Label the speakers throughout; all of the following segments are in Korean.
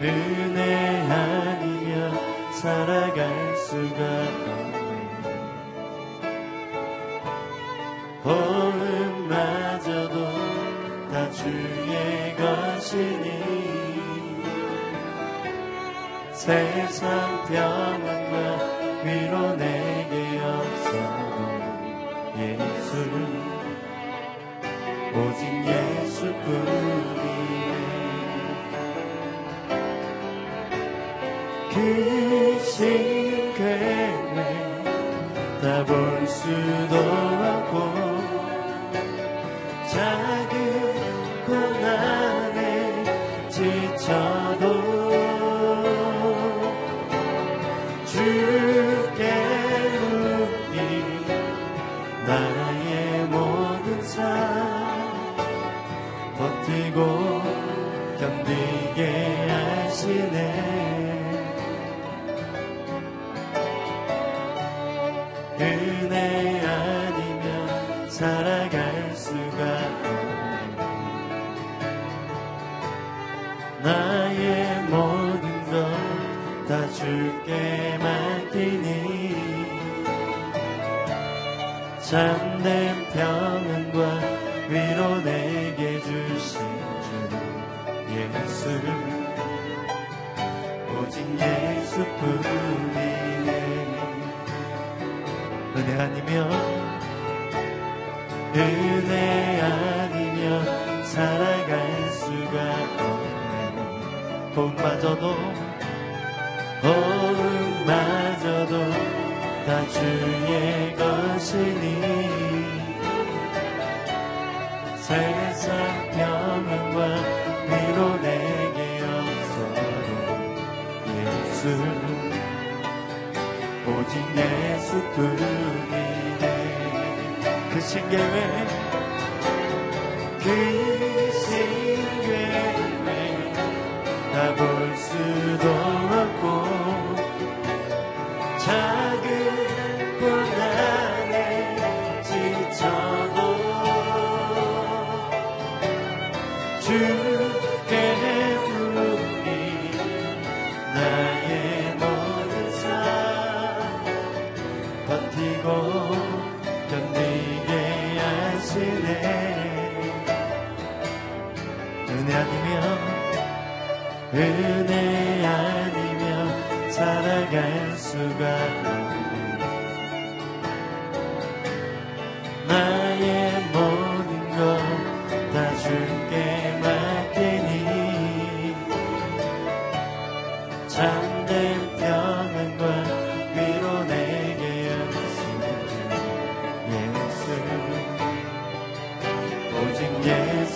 Speaker 1: 은혜 아니면 살아갈 수가 없네. 호흡마저도 다 주의 것이니 세상 평안과 위로 내게 없어도 예수 오직 예수뿐 그 은혜 아니면 살아 은혜 아니면 은혜 아니면 살아갈 수가 없네. 호흡마저도 호흡마저도 다 주의 것이니. 세상 예수뿐이네 그 신계회. 그 신계회. 다 볼 수도 없고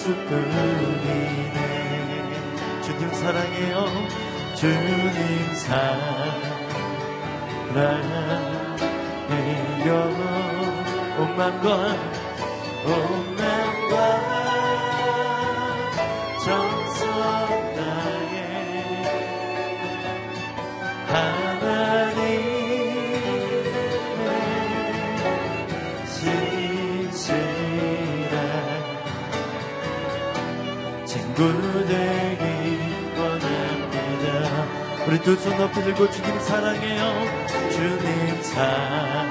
Speaker 1: 예수뿐이네 주님 사랑해요. 주님 사랑해요. 온 맘과 온 맘과 우리 두 손 높이 들고 주님 사랑해요. 주님 사랑해요.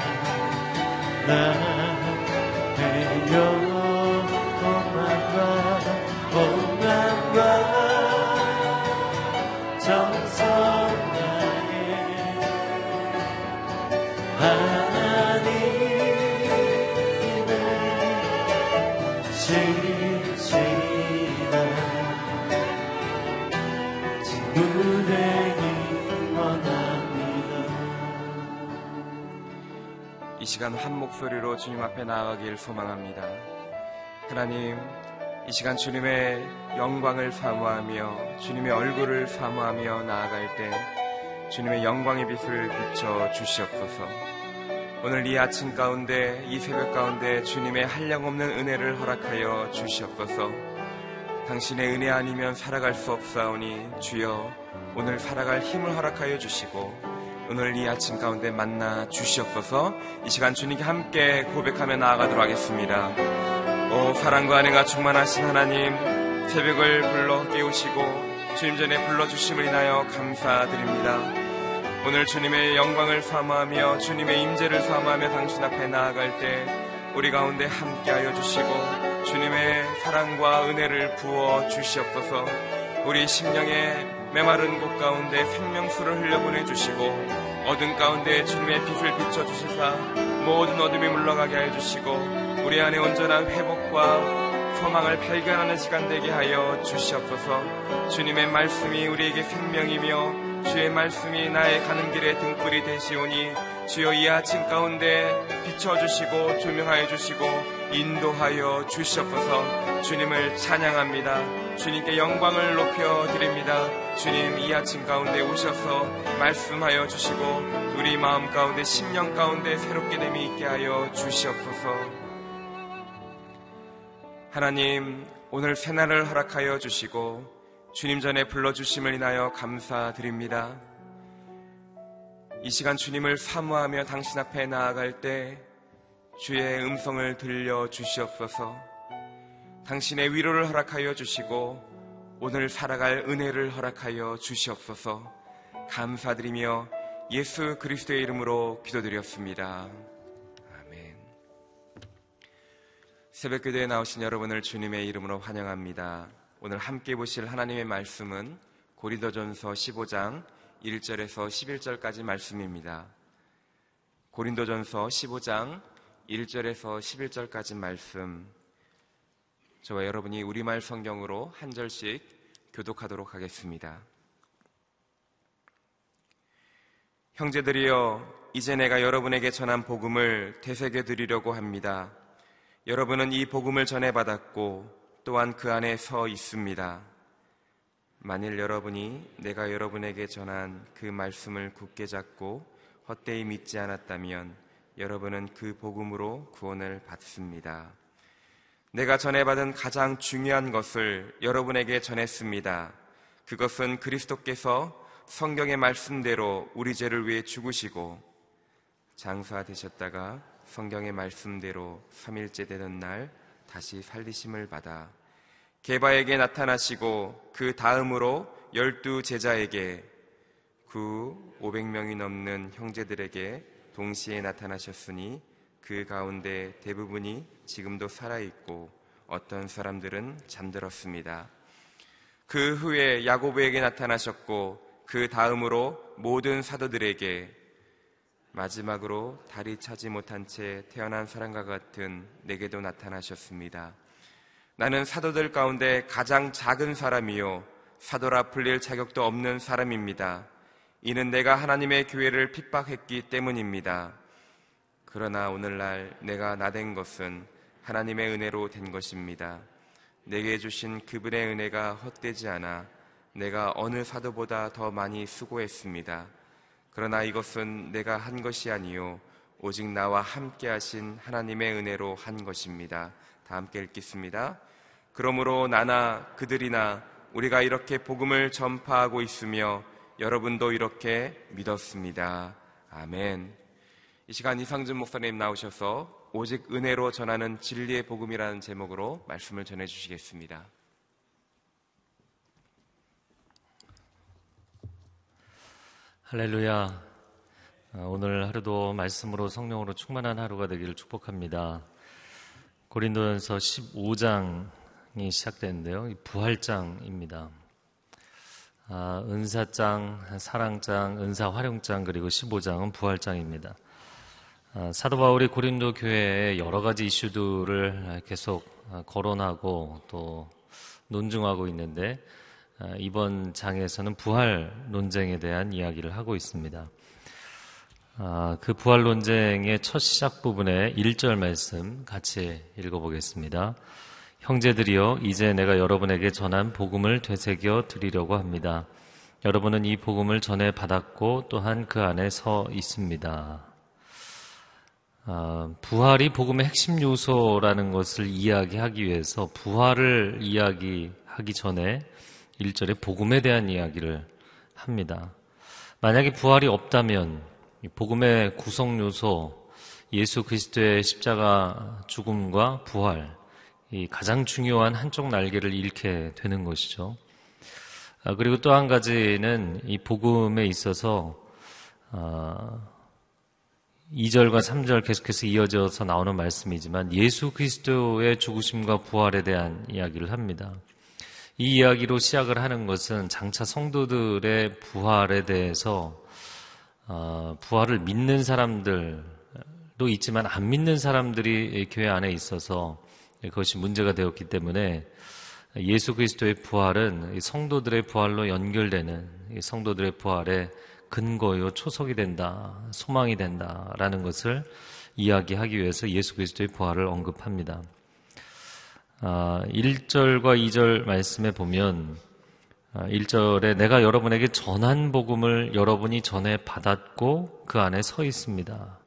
Speaker 1: 오만과 오만과 정성 하나님의 신실
Speaker 2: 시간 한 목소리로 주님 앞에 나아가길 소망합니다. 하나님, 이 시간 주님의 영광을 사모하며 주님의 얼굴을 사모하며 나아갈 때 주님의 영광의 빛을 비춰 주시옵소서. 오늘 이 아침 가운데 이 새벽 가운데 주님의 한량없는 은혜를 허락하여 주시옵소서. 당신의 은혜 아니면 살아갈 수 없사오니 주여 오늘 살아갈 힘을 허락하여 주시고 오늘 이 아침 가운데 만나 주시옵소서 이 시간 주님께 함께 고백하며 나아가도록 하겠습니다. 오 사랑과 은혜가 충만하신 하나님 새벽을 불러 깨우시고 주님 전에 불러주심을 인하여 감사드립니다. 오늘 주님의 영광을 사모하며 주님의 임재를 사모하며 당신 앞에 나아갈 때 우리 가운데 함께하여 주시고 주님의 사랑과 은혜를 부어 주시옵소서 우리 심령에 메마른 곳 가운데 생명수를 흘려보내 주시고 어둠 가운데 주님의 빛을 비춰 주시사 모든 어둠이 물러가게 하여 주시고 우리 안에 온전한 회복과 소망을 발견하는 시간 되게 하여 주시옵소서. 주님의 말씀이 우리에게 생명이며 주의 말씀이 나의 가는 길에 등불이 되시오니 주여 이 아침 가운데 비춰주시고 조명하여 주시고 인도하여 주시옵소서 주님을 찬양합니다. 주님께 영광을 높여 드립니다. 주님 이 아침 가운데 오셔서 말씀하여 주시고 우리 마음 가운데 심령 가운데 새롭게 됨이 있게 하여 주시옵소서. 하나님, 오늘 새날을 허락하여 주시고 주님 전에 불러주심을 인하여 감사드립니다. 이 시간 주님을 사모하며 당신 앞에 나아갈 때 주의 음성을 들려 주시옵소서 당신의 위로를 허락하여 주시고 오늘 살아갈 은혜를 허락하여 주시옵소서 감사드리며 예수 그리스도의 이름으로 기도드렸습니다. 새벽 교대에 나오신 여러분을 주님의 이름으로 환영합니다. 오늘 함께 보실 하나님의 말씀은 고린도전서 15장 1절에서 11절까지 말씀입니다. 고린도전서 15장 1절에서 11절까지 말씀. 저와 여러분이 우리말 성경으로 한 절씩 교독하도록 하겠습니다. 형제들이여, 이제 내가 여러분에게 전한 복음을 되새겨 드리려고 합니다. 여러분은 이 복음을 전해받았고 또한 그 안에 서 있습니다. 만일 여러분이 내가 여러분에게 전한 그 말씀을 굳게 잡고 헛되이 믿지 않았다면 여러분은 그 복음으로 구원을 받습니다. 내가 전해받은 가장 중요한 것을 여러분에게 전했습니다. 그것은 그리스도께서 성경의 말씀대로 우리 죄를 위해 죽으시고 장사 되셨다가 성경의 말씀대로 3일째 되던 날 다시 살리심을 받아 개바에게 나타나시고 그 다음으로 열두 제자에게 구 500명이 넘는 형제들에게 동시에 나타나셨으니 그 가운데 대부분이 지금도 살아있고 어떤 사람들은 잠들었습니다. 그 후에 야고보에게 나타나셨고 그 다음으로 모든 사도들에게 마지막으로 다리 차지 못한 채 태어난 사람과 같은 내게도 나타나셨습니다. 나는 사도들 가운데 가장 작은 사람이요. 사도라 불릴 자격도 없는 사람입니다. 이는 내가 하나님의 교회를 핍박했기 때문입니다. 그러나 오늘날 내가 나 된 것은 하나님의 은혜로 된 것입니다. 내게 주신 그분의 은혜가 헛되지 않아 내가 어느 사도보다 더 많이 수고했습니다. 그러나 이것은 내가 한 것이 아니요 오직 나와 함께 하신 하나님의 은혜로 한 것입니다. 다 함께 읽겠습니다. 그러므로 나나 그들이나 우리가 이렇게 복음을 전파하고 있으며 여러분도 이렇게 믿었습니다. 아멘. 이 시간 이상준 목사님 나오셔서 오직 은혜로 전하는 진리의 복음이라는 제목으로 말씀을 전해 주시겠습니다.
Speaker 3: 할렐루야. 아, 오늘 하루도 말씀으로 성령으로 충만한 하루가 되기를 축복합니다. 고린도전서 15장이 시작되는데요. 부활장입니다. 아, 은사장, 사랑장, 은사 활용장 그리고 15장은 부활장입니다. 아, 사도 바울이 고린도 교회에 여러 가지 이슈들을 계속 아, 거론하고 또 논증하고 있는데 아, 이번 장에서는 부활 논쟁에 대한 이야기를 하고 있습니다. 아, 그 부활 논쟁의 첫 시작 부분의 1절 말씀 같이 읽어보겠습니다. 형제들이여 이제 내가 여러분에게 전한 복음을 되새겨 드리려고 합니다. 여러분은 이 복음을 전해 받았고 또한 그 안에 서 있습니다. 아, 부활이 복음의 핵심 요소라는 것을 이야기하기 위해서 부활을 이야기하기 전에 1절에 복음에 대한 이야기를 합니다. 만약에 부활이 없다면 복음의 구성 요소 예수 그리스도의 십자가 죽음과 부활 이 가장 중요한 한쪽 날개를 잃게 되는 것이죠. 아, 그리고 또 한 가지는 이 복음에 있어서 아, 2절과 3절 계속해서 이어져서 나오는 말씀이지만 예수 그리스도의 죽으심과 부활에 대한 이야기를 합니다. 이 이야기로 시작을 하는 것은 장차 성도들의 부활에 대해서 어, 부활을 믿는 사람들도 있지만 안 믿는 사람들이 교회 안에 있어서 그것이 문제가 되었기 때문에 예수 그리스도의 부활은 성도들의 부활로 연결되는 성도들의 부활의 근거요 초석이 된다, 소망이 된다 라는 것을 이야기하기 위해서 예수 그리스도의 부활을 언급합니다. 1절과 아, 2절 말씀에 보면 1절에 아, 내가 여러분에게 전한 복음을 여러분이 전해 받았고 그 안에 서 있습니다.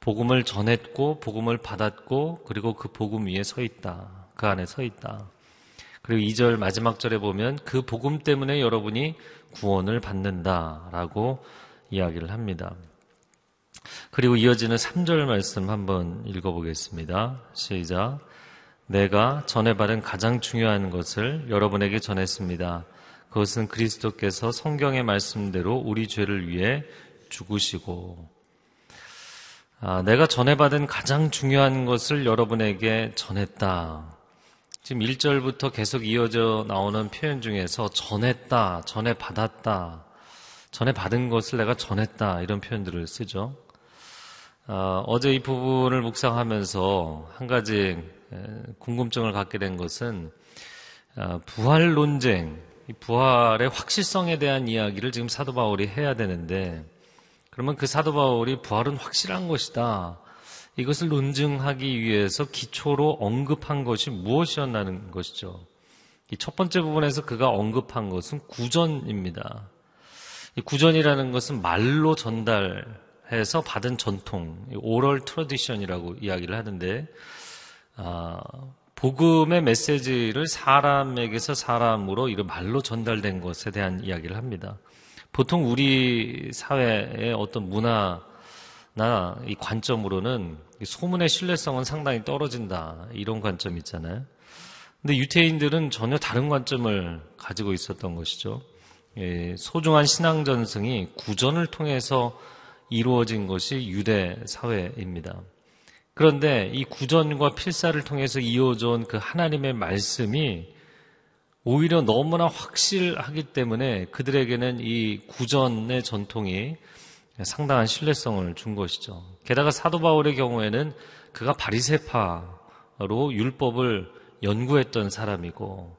Speaker 3: 복음을 전했고 복음을 받았고 그리고 그 복음 위에 서 있다. 그 안에 서 있다. 그리고 2절 마지막 절에 보면 그 복음 때문에 여러분이 구원을 받는다라고 이야기를 합니다. 그리고 이어지는 3절 말씀 한번 읽어보겠습니다. 시작. 내가 전해 받은 가장 중요한 것을 여러분에게 전했습니다. 그것은 그리스도께서 성경의 말씀대로 우리 죄를 위해 죽으시고, 아, 내가 전해 받은 가장 중요한 것을 여러분에게 전했다. 지금 1절부터 계속 이어져 나오는 표현 중에서 전했다, 전해 받았다, 전해 받은 것을 내가 전했다 이런 표현들을 쓰죠. 어, 제이 부분을 묵상하면서 한 가지 궁금증을 갖게 된 것은 어, 부활 논쟁, 부활의 확실성에 대한 이야기를 지금 사도 바울이 해야 되는데 그러면 그 사도 바울이 부활은 확실한 것이다. 이것을 논증하기 위해서 기초로 언급한 것이 무엇이었나는 것이죠. 이 첫 번째 부분에서 그가 언급한 것은 구전입니다. 이 구전이라는 것은 말로 전달해서 받은 전통, 오럴 트러디션이라고 이야기를 하는데, 아, 복음의 메시지를 사람에게서 사람으로 이런 말로 전달된 것에 대한 이야기를 합니다. 보통 우리 사회의 어떤 문화 나 이 관점으로는 소문의 신뢰성은 상당히 떨어진다 이런 관점이 있잖아요. 근데 유태인들은 전혀 다른 관점을 가지고 있었던 것이죠. 예, 소중한 신앙 전승이 구전을 통해서 이루어진 것이 유대 사회입니다. 그런데 이 구전과 필사를 통해서 이어져 온 그 하나님의 말씀이 오히려 너무나 확실하기 때문에 그들에게는 이 구전의 전통이 상당한 신뢰성을 준 것이죠. 게다가 사도 바울의 경우에는 그가 바리세파로 율법을 연구했던 사람이고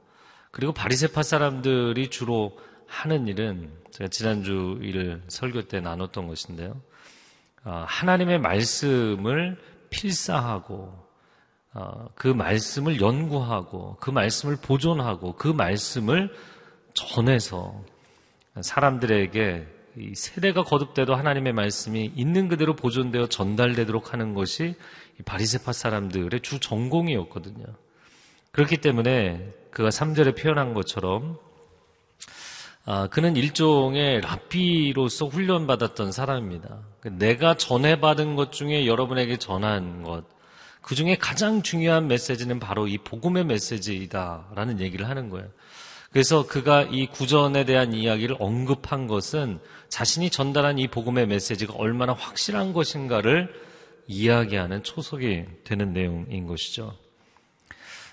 Speaker 3: 그리고 바리세파 사람들이 주로 하는 일은 제가 지난주 일 설교 때 나눴던 것인데요. 아, 하나님의 말씀을 필사하고 어, 그 말씀을 연구하고 그 말씀을 보존하고 그 말씀을 전해서 사람들에게 세대가 거듭돼도 하나님의 말씀이 있는 그대로 보존되어 전달되도록 하는 것이 바리세파 사람들의 주 전공이었거든요. 그렇기 때문에 그가 3절에 표현한 것처럼 아, 그는 일종의 라피로서 훈련받았던 사람입니다. 내가 전해받은 것 중에 여러분에게 전한 것, 그 중에 가장 중요한 메시지는 바로 이 복음의 메시지이다라는 얘기를 하는 거예요. 그래서 그가 이 구전에 대한 이야기를 언급한 것은 자신이 전달한 이 복음의 메시지가 얼마나 확실한 것인가를 이야기하는 초석이 되는 내용인 것이죠.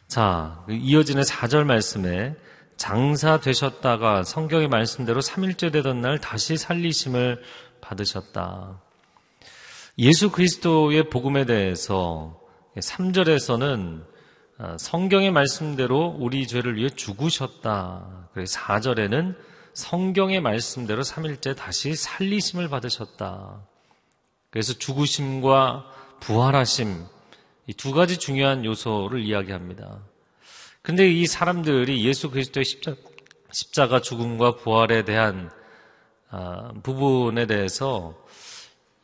Speaker 3: 자, 이어지는 4절 말씀에 장사 되셨다가 성경의 말씀대로 3일째 되던 날 다시 살리심을 받으셨다. 예수 그리스도의 복음에 대해서 3절에서는 어, 성경의 말씀대로 우리 죄를 위해 죽으셨다. 그래서 4절에는 성경의 말씀대로 3일째 다시 살리심을 받으셨다. 그래서 죽으심과 부활하심, 이 두 가지 중요한 요소를 이야기합니다. 근데 이 사람들이 예수 그리스도의 십자, 십자가 죽음과 부활에 대한 아, 부분에 대해서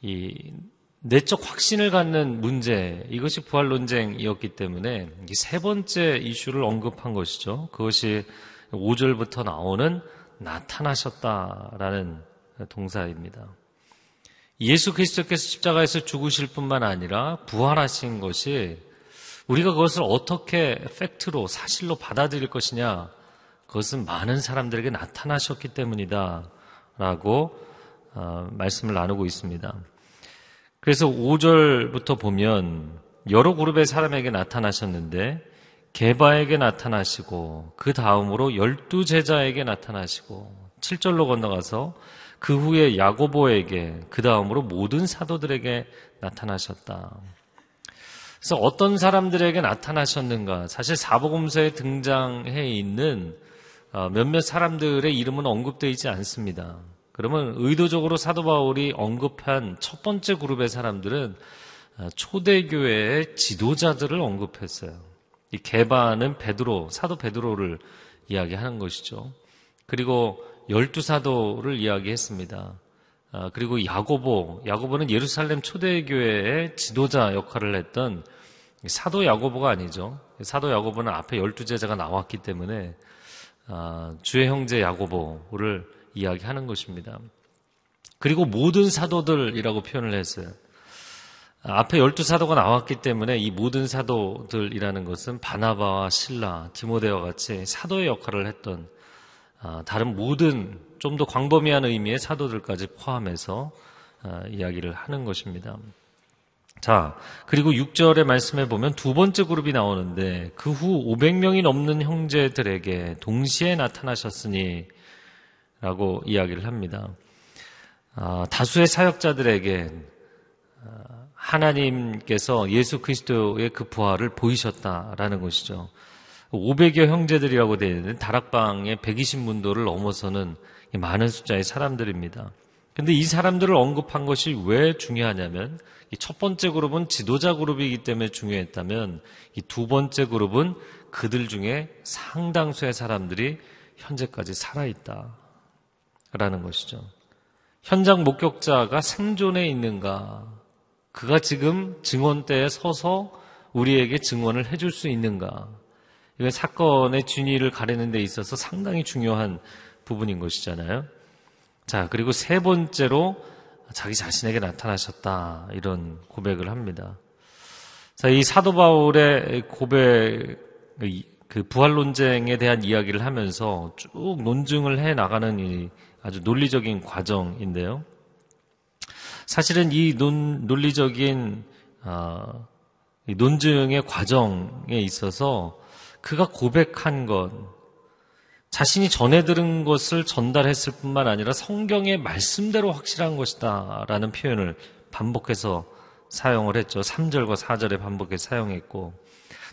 Speaker 3: 이 내적 확신을 갖는 문제, 이것이 부활 논쟁이었기 때문에 세 번째 이슈를 언급한 것이죠. 그것이 5절부터 나오는 나타나셨다라는 동사입니다. 예수 그리스도께서 십자가에서 죽으실 뿐만 아니라 부활하신 것이 우리가 그것을 어떻게 팩트로 사실로 받아들일 것이냐 그것은 많은 사람들에게 나타나셨기 때문이다 라고 어, 말씀을 나누고 있습니다. 그래서 5절부터 보면 여러 그룹의 사람에게 나타나셨는데 개바에게 나타나시고 그 다음으로 열두 제자에게 나타나시고 7절로 건너가서 그 후에 야고보에게 그 다음으로 모든 사도들에게 나타나셨다. 그래서 어떤 사람들에게 나타나셨는가? 사실 사복음서에 등장해 있는 어, 몇몇 사람들의 이름은 언급되어 있지 않습니다. 그러면 의도적으로 사도 바울이 언급한 첫 번째 그룹의 사람들은 어, 초대교회의 지도자들을 언급했어요. 이 개바는 베드로, 사도 베드로를 이야기하는 것이죠. 그리고 열두 사도를 이야기했습니다. 아, 그리고 야고보, 야고보는 예루살렘 초대교회의 지도자 역할을 했던 사도 야고보가 아니죠. 사도 야고보는 앞에 열두 제자가 나왔기 때문에 아, 주의 형제 야고보를 이야기하는 것입니다. 그리고 모든 사도들이라고 표현을 했어요. 앞에 열두 사도가 나왔기 때문에 이 모든 사도들이라는 것은 바나바와 신라, 디모데와 같이 사도의 역할을 했던 아, 다른 모든 좀 더 광범위한 의미의 사도들까지 포함해서 아, 이야기를 하는 것입니다. 자, 그리고 6절의 말씀에 보면 두 번째 그룹이 나오는데 그 후 500명이 넘는 형제들에게 동시에 나타나셨으니 라고 이야기를 합니다. 아, 다수의 사역자들에게 하나님께서 예수 그리스도의 그 부활을 보이셨다라는 것이죠. 500여 형제들이라고 되어 있는 다락방의 120문도를 넘어서는 많은 숫자의 사람들입니다. 근데 이 사람들을 언급한 것이 왜 중요하냐면 첫 번째 그룹은 지도자 그룹이기 때문에 중요했다면 이 두 번째 그룹은 그들 중에 상당수의 사람들이 현재까지 살아있다. 라는 것이죠. 현장 목격자가 생존해 있는가? 그가 지금 증언대에 서서 우리에게 증언을 해줄 수 있는가? 이건 사건의 진위를 가리는 데 있어서 상당히 중요한 부분인 것이잖아요. 자, 그리고 세 번째로 자기 자신에게 나타나셨다. 이런 고백을 합니다. 자, 이 사도 바울의 고백, 그 부활 논쟁에 대한 이야기를 하면서 쭉 논증을 해 나가는 이 아주 논리적인 과정인데요. 사실은 이 논, 논리적인 어, 논증의 과정에 있어서 그가 고백한 것, 자신이 전해 들은 것을 전달했을 뿐만 아니라 성경의 말씀대로 확실한 것이다 라는 표현을 반복해서 사용을 했죠. 3절과 4절에 반복해서 사용했고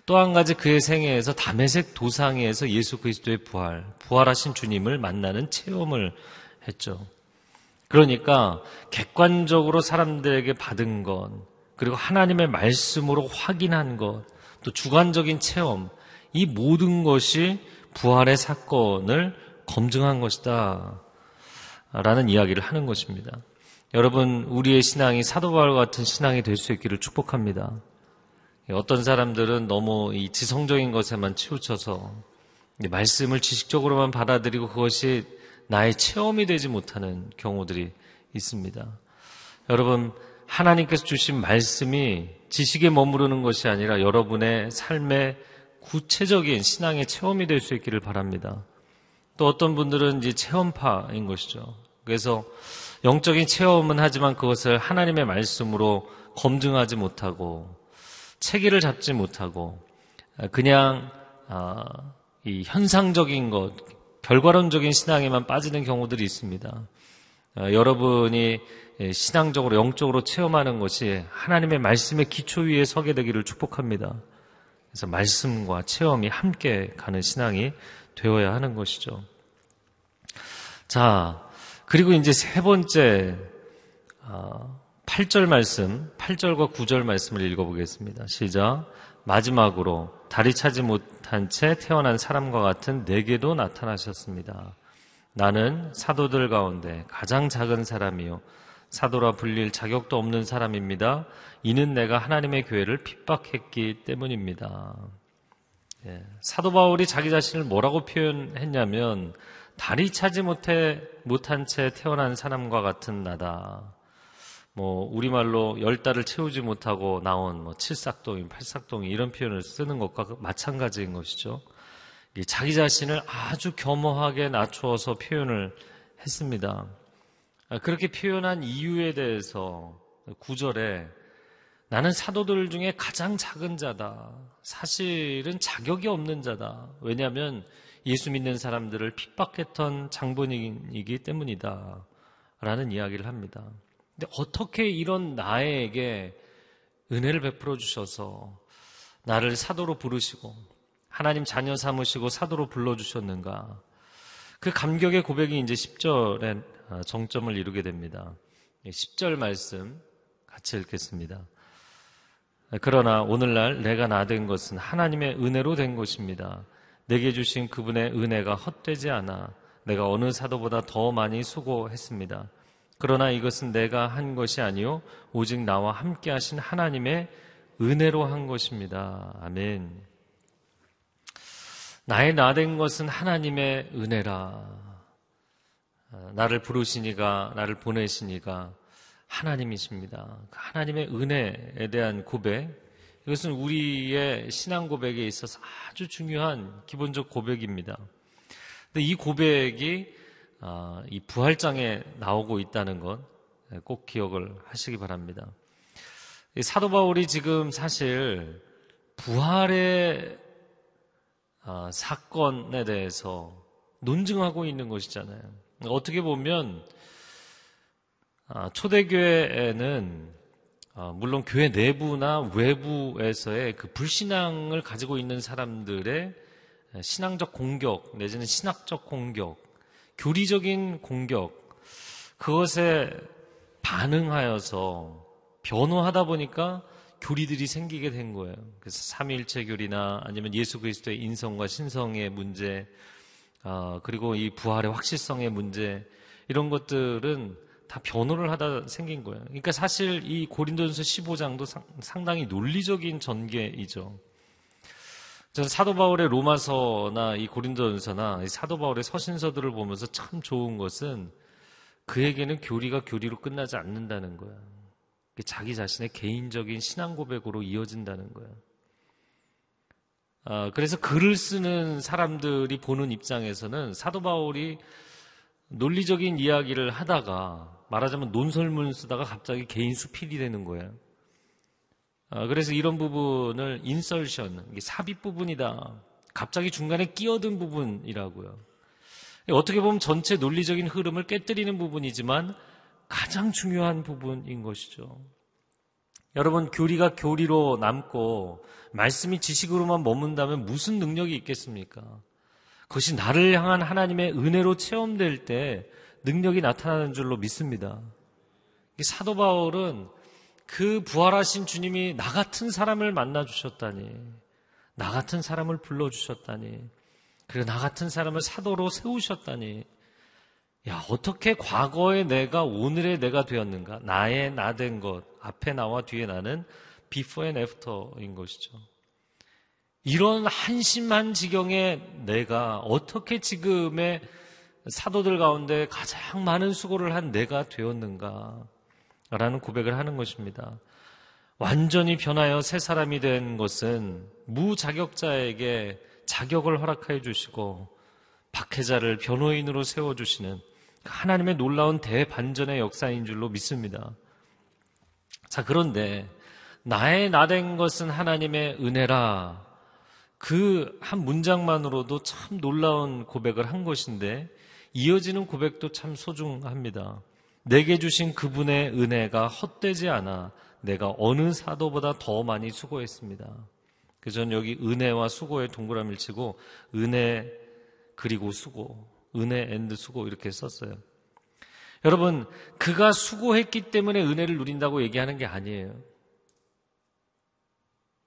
Speaker 3: 또 한 가지 그의 생애에서 담에색 도상에서 예수 그리스도의 부활, 부활하신 주님을 만나는 체험을 했죠. 그러니까 객관적으로 사람들에게 받은 것, 그리고 하나님의 말씀으로 확인한 것, 또 주관적인 체험, 이 모든 것이 부활의 사건을 검증한 것이다. 라는 이야기를 하는 것입니다. 여러분, 우리의 신앙이 사도바울 같은 신앙이 될 수 있기를 축복합니다. 어떤 사람들은 너무 이 지성적인 것에만 치우쳐서 말씀을 지식적으로만 받아들이고 그것이 나의 체험이 되지 못하는 경우들이 있습니다. 여러분, 하나님께서 주신 말씀이 지식에 머무르는 것이 아니라 여러분의 삶의 구체적인 신앙의 체험이 될 수 있기를 바랍니다. 또 어떤 분들은 이제 체험파인 것이죠. 그래서 영적인 체험은 하지만 그것을 하나님의 말씀으로 검증하지 못하고 체계를 잡지 못하고 그냥 아, 이 현상적인 것, 결과론적인 신앙에만 빠지는 경우들이 있습니다. 아, 여러분이 신앙적으로 영적으로 체험하는 것이 하나님의 말씀의 기초 위에 서게 되기를 축복합니다. 그래서 말씀과 체험이 함께 가는 신앙이 되어야 하는 것이죠. 자, 그리고 이제 세 번째 8절 아, 말씀, 8절과 9절 말씀을 읽어보겠습니다. 시작. 마지막으로 다리 차지 못한 채 태어난 사람과 같은 내게도 나타나셨습니다. 나는 사도들 가운데 가장 작은 사람이요. 사도라 불릴 자격도 없는 사람입니다. 이는 내가 하나님의 교회를 핍박했기 때문입니다. 예, 사도 바울이 자기 자신을 뭐라고 표현했냐면 다리 차지 못해 못한 채 태어난 사람과 같은 나다. 뭐 우리말로 열 달을 채우지 못하고 나온 뭐 칠삭동이 팔삭동이 이런 표현을 쓰는 것과 마찬가지인 것이죠. 자기 자신을 아주 겸허하게 낮추어서 표현을 했습니다. 아, 그렇게 표현한 이유에 대해서 구절에 나는 사도들 중에 가장 작은 자다. 사실은 자격이 없는 자다. 왜냐하면 예수 믿는 사람들을 핍박했던 장본인이기 때문이다. 라는 이야기를 합니다. 근데 어떻게 이런 나에게 은혜를 베풀어 주셔서 나를 사도로 부르시고 하나님 자녀 삼으시고 사도로 불러 주셨는가. 그 감격의 고백이 이제 10절에 정점을 이루게 됩니다. 10절 말씀 같이 읽겠습니다. 그러나 오늘날 내가 나 된 것은 하나님의 은혜로 된 것입니다. 내게 주신 그분의 은혜가 헛되지 않아 내가 어느 사도보다 더 많이 수고했습니다. 그러나 이것은 내가 한 것이 아니요 오직 나와 함께 하신 하나님의 은혜로 한 것입니다. 아멘. 나의 나 된 것은 하나님의 은혜라. 나를 부르시니가 나를 보내시니가 하나님이십니다. 그 하나님의 은혜에 대한 고백, 이것은 우리의 신앙 고백에 있어서 아주 중요한 기본적 고백입니다. 근데 이 고백이 아, 이 부활장에 나오고 있다는 것 꼭 기억을 하시기 바랍니다. 사도 바울이 지금 사실 부활의 아, 사건에 대해서 논증하고 있는 것이잖아요. 어떻게 보면 아, 초대교회에는 물론 교회 내부나 외부에서의 그 불신앙을 가지고 있는 사람들의 신앙적 공격 내지는 신학적 공격 교리적인 공격, 그것에 반응하여서 변호하다 보니까 교리들이 생기게 된 거예요. 그래서 삼위일체 교리나 아니면 예수 그리스도의 인성과 신성의 문제, 어, 그리고 이 부활의 확실성의 문제 이런 것들은 다 변호를 하다 생긴 거예요. 그러니까 사실 이 고린도전서 15장도 상당히 논리적인 전개이죠. 저는 사도 바울의 로마서나 이 고린도전서나 이 사도 바울의 서신서들을 보면서 참 좋은 것은 그에게는 교리가 교리로 끝나지 않는다는 거야. 자기 자신의 개인적인 신앙 고백으로 이어진다는 거야. 아, 그래서 글을 쓰는 사람들이 보는 입장에서는 사도 바울이 논리적인 이야기를 하다가 말하자면 논설문 쓰다가 갑자기 개인 수필이 되는 거예요. 아, 그래서 이런 부분을 인설션, 삽입 부분이다. 갑자기 중간에 끼어든 부분이라고요. 어떻게 보면 전체 논리적인 흐름을 깨뜨리는 부분이지만 가장 중요한 부분인 것이죠. 여러분, 교리가 교리로 남고 말씀이 지식으로만 머문다면 무슨 능력이 있겠습니까? 그것이 나를 향한 하나님의 은혜로 체험될 때 능력이 나타나는 줄로 믿습니다. 사도 바울은 그 부활하신 주님이 나 같은 사람을 만나 주셨다니, 나 같은 사람을 불러 주셨다니, 그리고 나 같은 사람을 사도로 세우셨다니, 야, 어떻게 과거의 내가 오늘의 내가 되었는가? 나의 나 된 것, 앞에 나와 뒤에 나는 before and after인 것이죠. 이런 한심한 지경의 내가 어떻게 지금의 사도들 가운데 가장 많은 수고를 한 내가 되었는가? 라는 고백을 하는 것입니다. 완전히 변하여 새 사람이 된 것은 무자격자에게 자격을 허락하여 주시고 박해자를 변호인으로 세워주시는 하나님의 놀라운 대반전의 역사인 줄로 믿습니다. 자, 그런데 나의 나된 것은 하나님의 은혜라 그 한 문장만으로도 참 놀라운 고백을 한 것인데 이어지는 고백도 참 소중합니다. 내게 주신 그분의 은혜가 헛되지 않아 내가 어느 사도보다 더 많이 수고했습니다. 저는 여기 은혜와 수고의 동그라미를 치고 은혜 그리고 수고, 은혜 and 수고 이렇게 썼어요. 여러분, 그가 수고했기 때문에 은혜를 누린다고 얘기하는 게 아니에요.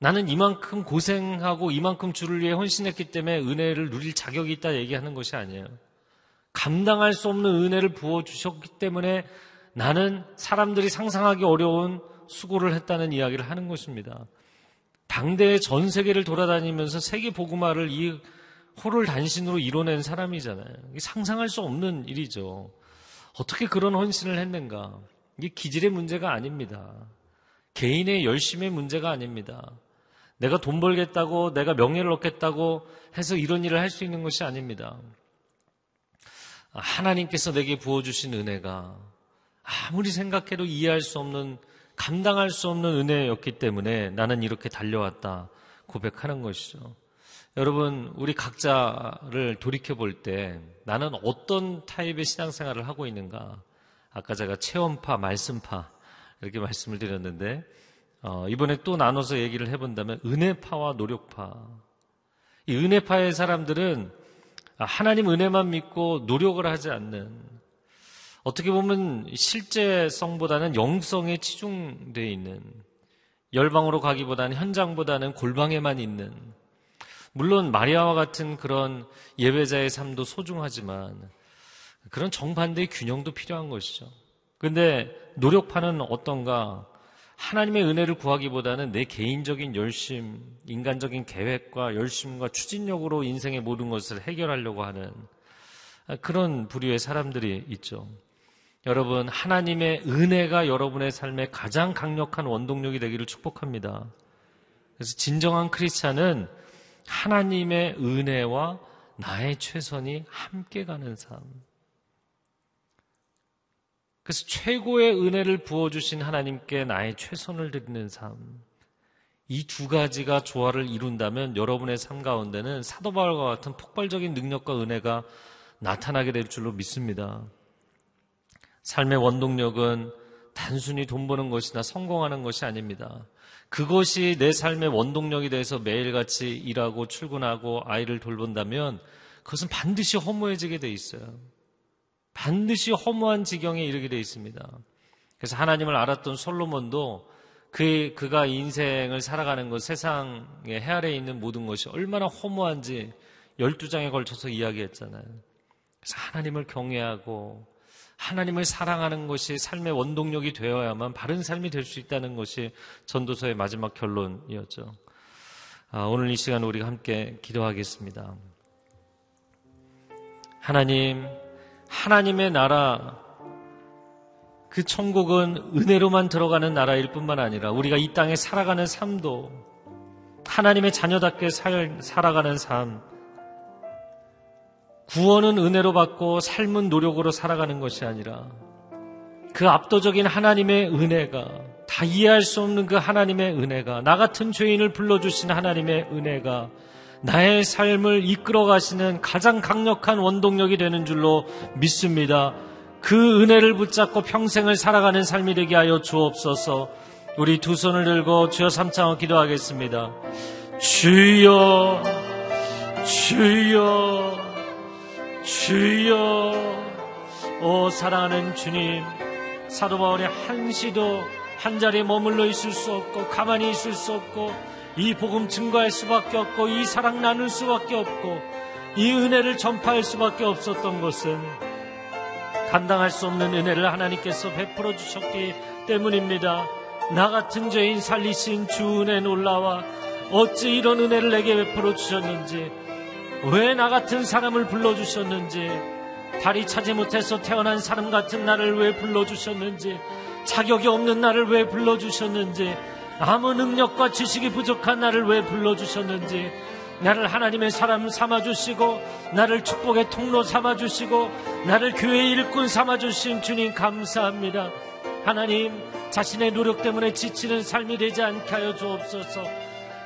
Speaker 3: 나는 이만큼 고생하고 이만큼 주를 위해 헌신했기 때문에 은혜를 누릴 자격이 있다 얘기하는 것이 아니에요. 감당할 수 없는 은혜를 부어주셨기 때문에 나는 사람들이 상상하기 어려운 수고를 했다는 이야기를 하는 것입니다. 당대의 전 세계를 돌아다니면서 세계 복음화를 이 호를 단신으로 이뤄낸 사람이잖아요. 상상할 수 없는 일이죠. 어떻게 그런 헌신을 했는가? 이게 기질의 문제가 아닙니다. 개인의 열심의 문제가 아닙니다. 내가 돈 벌겠다고, 내가 명예를 얻겠다고 해서 이런 일을 할 수 있는 것이 아닙니다. 하나님께서 내게 부어주신 은혜가 아무리 생각해도 이해할 수 없는, 감당할 수 없는 은혜였기 때문에 나는 이렇게 달려왔다 고백하는 것이죠. 여러분, 우리 각자를 돌이켜 볼 때 나는 어떤 타입의 신앙생활을 하고 있는가? 아까 제가 체험파, 말씀파 이렇게 말씀을 드렸는데 어, 이번에 또 나눠서 얘기를 해본다면 은혜파와 노력파. 이 은혜파의 사람들은 하나님 은혜만 믿고 노력을 하지 않는 어떻게 보면 실제성보다는 영성에 치중되어 있는 열방으로 가기보다는 현장보다는 골방에만 있는 물론 마리아와 같은 그런 예배자의 삶도 소중하지만 그런 정반대의 균형도 필요한 것이죠. 근데 노력파는 어떤가? 하나님의 은혜를 구하기보다는 내 개인적인 열심, 인간적인 계획과 열심과 추진력으로 인생의 모든 것을 해결하려고 하는 그런 부류의 사람들이 있죠. 여러분, 하나님의 은혜가 여러분의 삶에 가장 강력한 원동력이 되기를 축복합니다. 그래서 진정한 크리스찬은 하나님의 은혜와 나의 최선이 함께 가는 삶. 그래서 최고의 은혜를 부어주신 하나님께 나의 최선을 드리는 삶. 이 두 가지가 조화를 이룬다면 여러분의 삶 가운데는 사도 바울과 같은 폭발적인 능력과 은혜가 나타나게 될 줄로 믿습니다. 삶의 원동력은 단순히 돈 버는 것이나 성공하는 것이 아닙니다. 그것이 내 삶의 원동력이 돼서 매일같이 일하고 출근하고 아이를 돌본다면 그것은 반드시 허무해지게 돼 있어요. 반드시 허무한 지경에 이르게 돼 있습니다. 그래서 하나님을 알았던 솔로몬도 그, 그가 인생을 살아가는 것, 세상의 해 아래에 있는 모든 것이 얼마나 허무한지 12장에 걸쳐서 이야기했잖아요. 그래서 하나님을 경외하고 하나님을 사랑하는 것이 삶의 원동력이 되어야만 바른 삶이 될 수 있다는 것이 전도서의 마지막 결론이었죠. 아, 오늘 이 시간 우리가 함께 기도하겠습니다. 하나님, 하나님의 나라, 그 천국은 은혜로만 들어가는 나라일 뿐만 아니라 우리가 이 땅에 살아가는 삶도 하나님의 자녀답게 살, 살아가는 삶, 구원은 은혜로 받고 삶은 노력으로 살아가는 것이 아니라 그 압도적인 하나님의 은혜가 다 이해할 수 없는 그 하나님의 은혜가 나 같은 죄인을 불러주신 하나님의 은혜가 나의 삶을 이끌어 가시는 가장 강력한 원동력이 되는 줄로 믿습니다. 그 은혜를 붙잡고 평생을 살아가는 삶이 되게 하여 주옵소서. 우리 두 손을 들고 주여 삼창을 기도하겠습니다. 주여, 주여, 주여 오 사랑하는 주님 사도 바울의 한시도 한 자리에 머물러 있을 수 없고 가만히 있을 수 없고 이 복음 증거할 수밖에 없고 이 사랑 나눌 수밖에 없고 이 은혜를 전파할 수밖에 없었던 것은 감당할 수 없는 은혜를 하나님께서 베풀어 주셨기 때문입니다. 나 같은 죄인 살리신 주 은혜 놀라와 어찌 이런 은혜를 내게 베풀어 주셨는지 왜 나 같은 사람을 불러 주셨는지, 다리 차지 못해서 태어난 사람 같은 나를 왜 불러 주셨는지, 자격이 없는 나를 왜 불러 주셨는지, 아무 능력과 지식이 부족한 나를 왜 불러주셨는지, 나를 하나님의 사람 삼아주시고, 나를 축복의 통로 삼아주시고, 나를 교회의 일꾼 삼아주신 주님 감사합니다. 하나님, 자신의 노력 때문에 지치는 삶이 되지 않게 하여 주옵소서.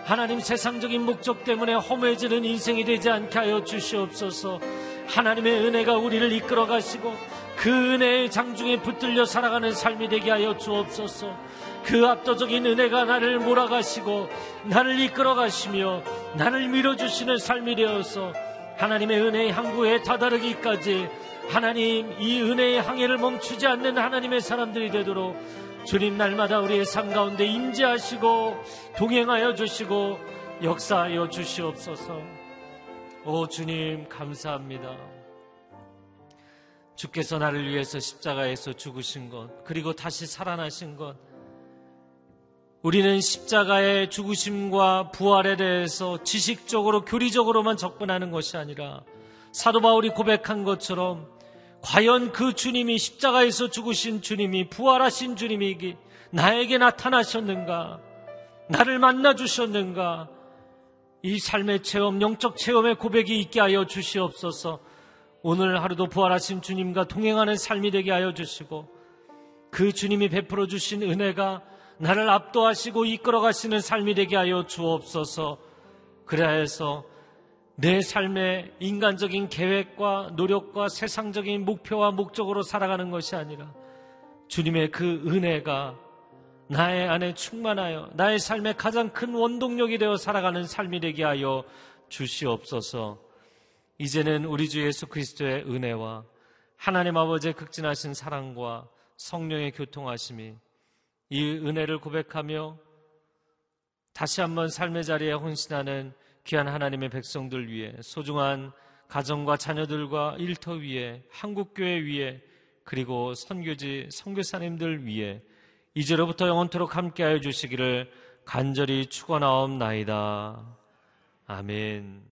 Speaker 3: 하나님 세상적인 목적 때문에 허무해지는 인생이 되지 않게 하여 주시옵소서. 하나님의 은혜가 우리를 이끌어 가시고 그 은혜의 장중에 붙들려 살아가는 삶이 되게 하여 주옵소서. 그 압도적인 은혜가 나를 몰아가시고 나를 이끌어 가시며 나를 밀어주시는 삶이 되어서 하나님의 은혜의 항구에 다다르기까지 하나님 이 은혜의 항해를 멈추지 않는 하나님의 사람들이 되도록 주님 날마다 우리의 삶 가운데 임재하시고 동행하여 주시고 역사하여 주시옵소서. 오 주님 감사합니다. 주께서 나를 위해서 십자가에서 죽으신 것, 그리고 다시 살아나신 것, 우리는 십자가의 죽으심과 부활에 대해서 지식적으로 교리적으로만 접근하는 것이 아니라 사도 바울이 고백한 것처럼 과연 그 주님이 십자가에서 죽으신 주님이 부활하신 주님이 나에게 나타나셨는가? 나를 만나 주셨는가? 이 삶의 체험, 영적 체험의 고백이 있게 하여 주시옵소서. 오늘 하루도 부활하신 주님과 동행하는 삶이 되게 하여 주시고 그 주님이 베풀어 주신 은혜가 나를 압도하시고 이끌어 가시는 삶이 되게 하여 주옵소서. 그래야 해서 내 삶의 인간적인 계획과 노력과 세상적인 목표와 목적으로 살아가는 것이 아니라 주님의 그 은혜가 나의 안에 충만하여 나의 삶의 가장 큰 원동력이 되어 살아가는 삶이 되게 하여 주시옵소서. 이제는 우리 주 예수 그리스도의 은혜와 하나님 아버지의 극진하신 사랑과 성령의 교통하심이 이 은혜를 고백하며 다시 한번 삶의 자리에 혼신하는 귀한 하나님의 백성들 위해 소중한 가정과 자녀들과 일터 위에 한국교회 위에 그리고 선교지 선교사님들 위해 이제로부터 영원토록 함께하여 주시기를 간절히 축원하옵나이다. 아멘.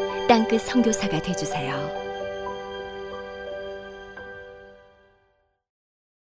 Speaker 4: 땅끝 성교사가 되주세요